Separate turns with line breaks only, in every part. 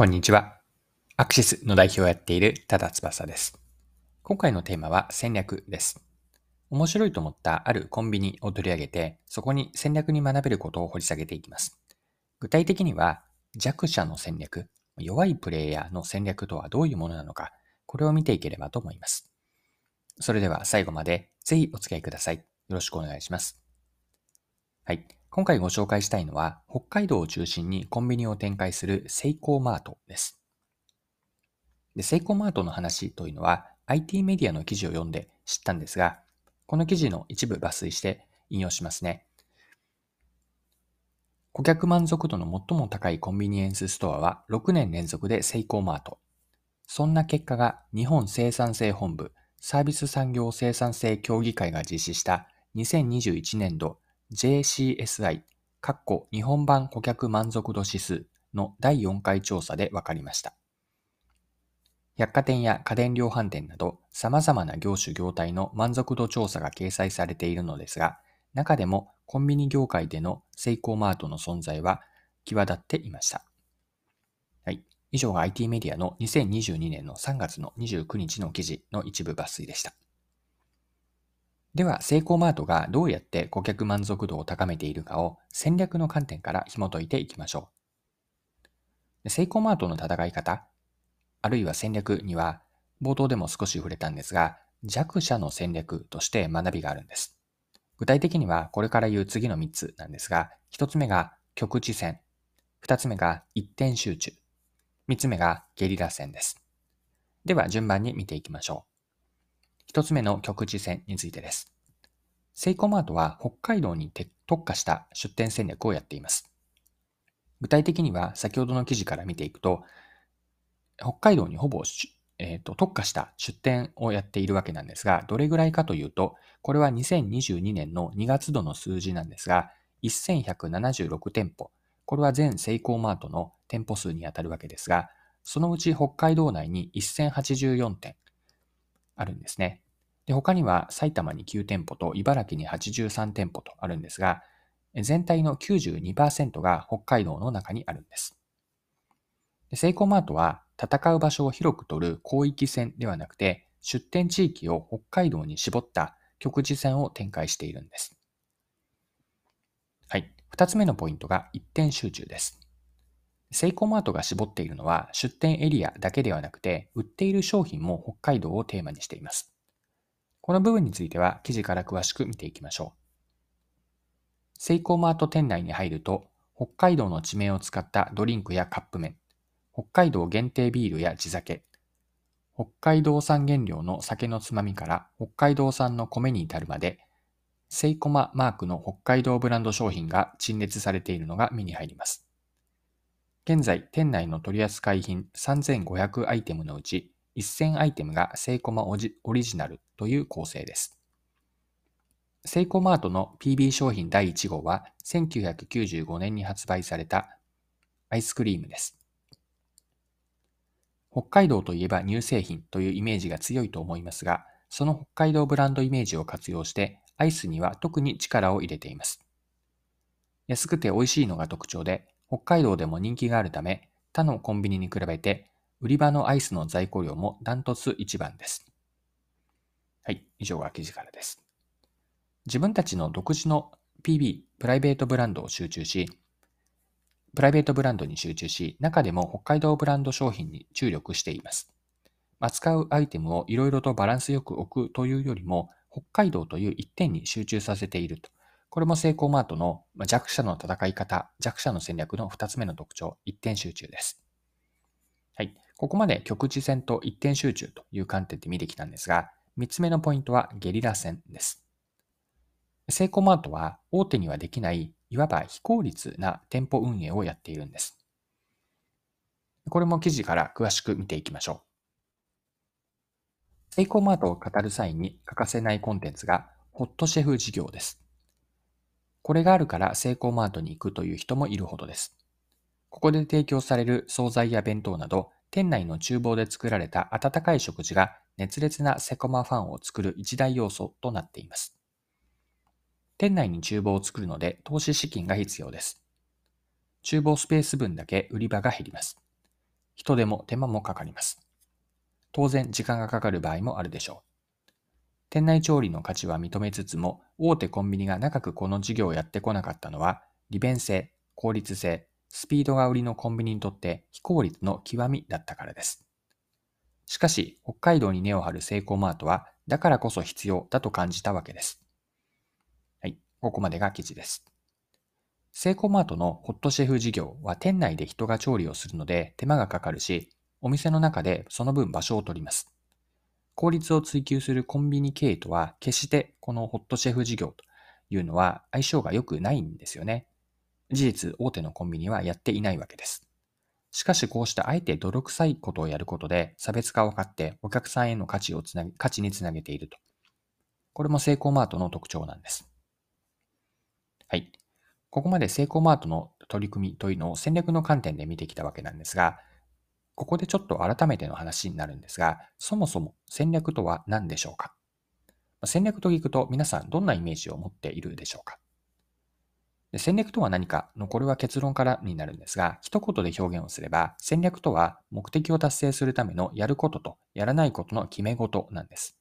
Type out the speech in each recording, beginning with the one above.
こんにちは。アクシスの代表をやっている多田翼です。今回のテーマは戦略です。面白いと思ったあるコンビニを取り上げて、そこに戦略に学べることを掘り下げていきます。具体的には、弱者の戦略、弱いプレイヤーの戦略とはどういうものなのか、これを見ていければと思います。それでは最後までぜひお付き合いください。よろしくお願いします。はい。今回ご紹介したいのは、北海道を中心にコンビニを展開するセイコーマートです。でセイコーマートの話というのは、IT メディアの記事を読んで知ったんですが、この記事の一部抜粋して引用しますね。顧客満足度の最も高いコンビニエンスストアは6年連続でセイコーマート。そんな結果が日本生産性本部サービス産業生産性協議会が実施した2021年度 JCSI 日本版顧客満足度指数の第4回調査で分かりました。百貨店や家電量販店など様々な業種業態の満足度調査が掲載されているのですが、中でもコンビニ業界でのセイコーマートの存在は際立っていました。はい。以上が IT メディアの2022年の3月の29日の記事の一部抜粋でした。では、セイコーマートがどうやって顧客満足度を高めているかを戦略の観点から紐解いていきましょう。セイコーマートの戦い方、あるいは戦略には、冒頭でも少し触れたんですが、弱者の戦略として学びがあるんです。具体的には、これから言う次の3つなんですが、1つ目が局地戦、2つ目が一点集中、3つ目がゲリラ戦です。では、順番に見ていきましょう。一つ目の局地戦についてです。セイコーマートは北海道に特化した出店戦略をやっています。具体的には先ほどの記事から見ていくと、北海道にほぼ、えーと、特化した出店をやっているわけなんですが、どれぐらいかというと、これは2022年の2月度の数字なんですが、1176店舗。これは全セイコーマートの店舗数にあたるわけですが、そのうち北海道内に1084店、あるんですね。で、他には埼玉に9店舗と茨城に83店舗とあるんですが、全体の92%が北海道の中にあるんです。でセイコーマートは戦う場所を広く取る広域戦ではなくて、出店地域を北海道に絞った局地戦を展開しているんです。はい。二つ目のポイントが一点集中です。セイコーマートが絞っているのは出店エリアだけではなくて、売っている商品も北海道をテーマにしています。この部分については記事から詳しく見ていきましょう。セイコーマート店内に入ると、北海道の地名を使ったドリンクやカップ麺、北海道限定ビールや地酒、北海道産原料の酒のつまみから北海道産の米に至るまで、セイコママークの北海道ブランド商品が陳列されているのが目に入ります。現在、店内の取り扱い品3500アイテムのうち1000アイテムがセイコマオリジナルという構成です。セイコマートの PB 商品第1号は1995年に発売されたアイスクリームです。北海道といえば乳製品というイメージが強いと思いますが、その北海道ブランドイメージを活用してアイスには特に力を入れています。安くて美味しいのが特徴で、北海道でも人気があるため、他のコンビニに比べて、売り場のアイスの在庫量もダントツ一番です。はい、以上が記事からです。自分たちの独自の PB、プライベートブランドを集中し、プライベートブランドに集中し、中でも北海道ブランド商品に注力しています。扱うアイテムをいろいろとバランスよく置くというよりも、北海道という一点に集中させているとこれもセイコーマートの弱者の戦い方、弱者の戦略の二つ目の特徴、一点集中です。はい。ここまで局地戦と一点集中という観点で見てきたんですが、三つ目のポイントはゲリラ戦です。セイコーマートは大手にはできない、いわば非効率な店舗運営をやっているんです。これも記事から詳しく見ていきましょう。セイコーマートを語る際に欠かせないコンテンツがホットシェフ事業です。これがあるからセイコーマートに行くという人もいるほどです。ここで提供される惣菜や弁当など、店内の厨房で作られた温かい食事が熱烈なセコマファンを作る一大要素となっています。店内に厨房を作るので投資資金が必要です。厨房スペース分だけ売り場が減ります。人手も手間もかかります。当然時間がかかる場合もあるでしょう。店内調理の価値は認めつつも、大手コンビニが長くこの事業をやってこなかったのは、利便性、効率性、スピードが売りのコンビニにとって非効率の極みだったからです。しかし、北海道に根を張るセイコーマートは、だからこそ必要だと感じたわけです。はい、ここまでが記事です。セイコーマートのホットシェフ事業は店内で人が調理をするので手間がかかるし、お店の中でその分場所を取ります。効率を追求するコンビニ経営とは決してこのホットシェフ事業というのは相性が良くないんですよね。事実、大手のコンビニはやっていないわけです。しかしこうしたあえて泥臭いことをやることで差別化を図ってお客さんへの価値をつなげ、価値につなげていると。これもセイコーマートの特徴なんです。はい。ここまでセイコーマートの取り組みというのを戦略の観点で見てきたわけなんですが、ここでちょっと改めての話になるんですが、そもそも戦略とは何でしょうか？戦略と聞くと皆さんどんなイメージを持っているでしょうか？で戦略とは何かのこれは結論からになるんですが、一言で表現をすれば、戦略とは目的を達成するためのやることとやらないことの決め事なんです。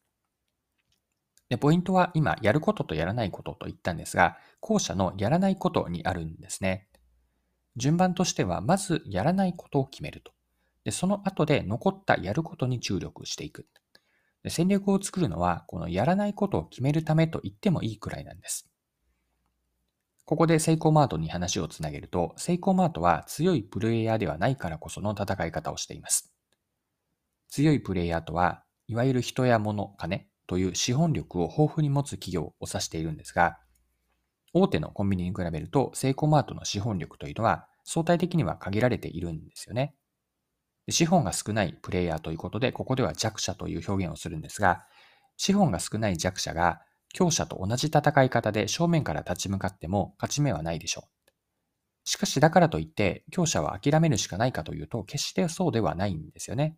で、ポイントは今、やることとやらないことと言ったんですが、後者のやらないことにあるんですね。順番としては、まずやらないことを決めると。で、その後で残ったやることに注力していく。で戦略を作るのは、このやらないことを決めるためと言ってもいいくらいなんです。ここでセイコーマートに話をつなげると、セイコーマートは強いプレイヤーではないからこその戦い方をしています。強いプレイヤーとは、いわゆる人や物、金という資本力を豊富に持つ企業を指しているんですが、大手のコンビニに比べると、セイコーマートの資本力というのは相対的には限られているんですよね。資本が少ないプレイヤーということで、ここでは弱者という表現をするんですが、資本が少ない弱者が強者と同じ戦い方で正面から立ち向かっても勝ち目はないでしょう。しかしだからといって強者は諦めるしかないかというと決してそうではないんですよね。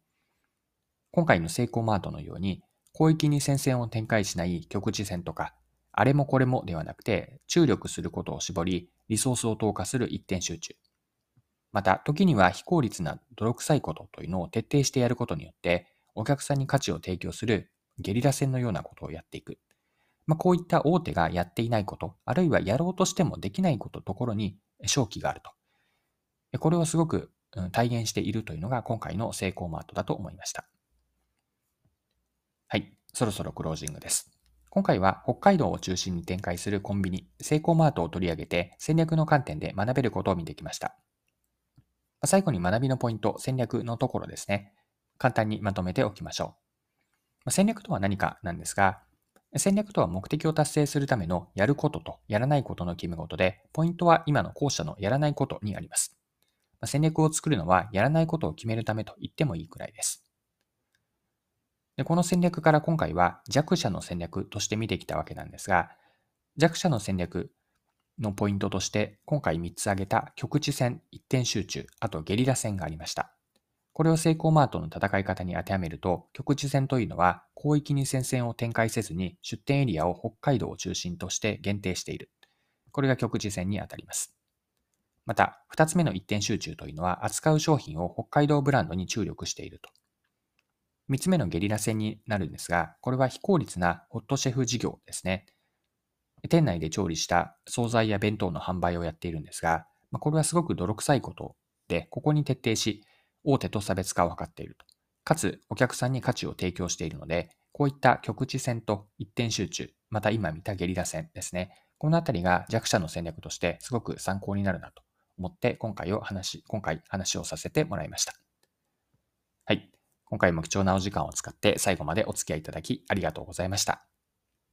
今回のセイコーマートのように広域に戦線を展開しない局地戦とかあれもこれもではなくて注力することを絞りリソースを投下する一点集中。また時には非効率な泥臭いことというのを徹底してやることによってお客さんに価値を提供するゲリラ戦のようなことをやっていく。まあ、こういった大手がやっていないこと、あるいはやろうとしてもできないことところに勝機があると。これをすごく体現しているというのが今回のセイコーマートだと思いました。はい、そろそろクロージングです。今回は北海道を中心に展開するコンビニ、セイコーマートを取り上げて戦略の観点で学べることを見てきました。最後に学びのポイント、戦略のところですね。簡単にまとめておきましょう。戦略とは何かなんですが、戦略とは目的を達成するためのやることとやらないことの決め事で、ポイントは今の後者のやらないことにあります。戦略を作るのはやらないことを決めるためと言ってもいいくらいです。でこの戦略から今回は弱者の戦略として見てきたわけなんですが、弱者の戦略のポイントとして今回3つ挙げた局地戦、一点集中、あとゲリラ戦がありました。これをセイコーマートの戦い方に当てはめると、局地戦というのは広域に戦線を展開せずに出店エリアを北海道を中心として限定している。これが局地戦にあたります。また、二つ目の一点集中というのは扱う商品を北海道ブランドに注力していると。三つ目のゲリラ戦になるんですが、これは非効率なホットシェフ事業ですね。店内で調理した惣菜や弁当の販売をやっているんですが、まこれはすごく泥臭いことで、ここに徹底し、大手と差別化を図っていると。かつ、お客さんに価値を提供しているので、こういった局地戦と一点集中、また今見たゲリラ戦ですね。このあたりが弱者の戦略としてすごく参考になるなと思って今回を話、今回話をさせてもらいました。はい。今回も貴重なお時間を使って最後までお付き合いいただきありがとうございました。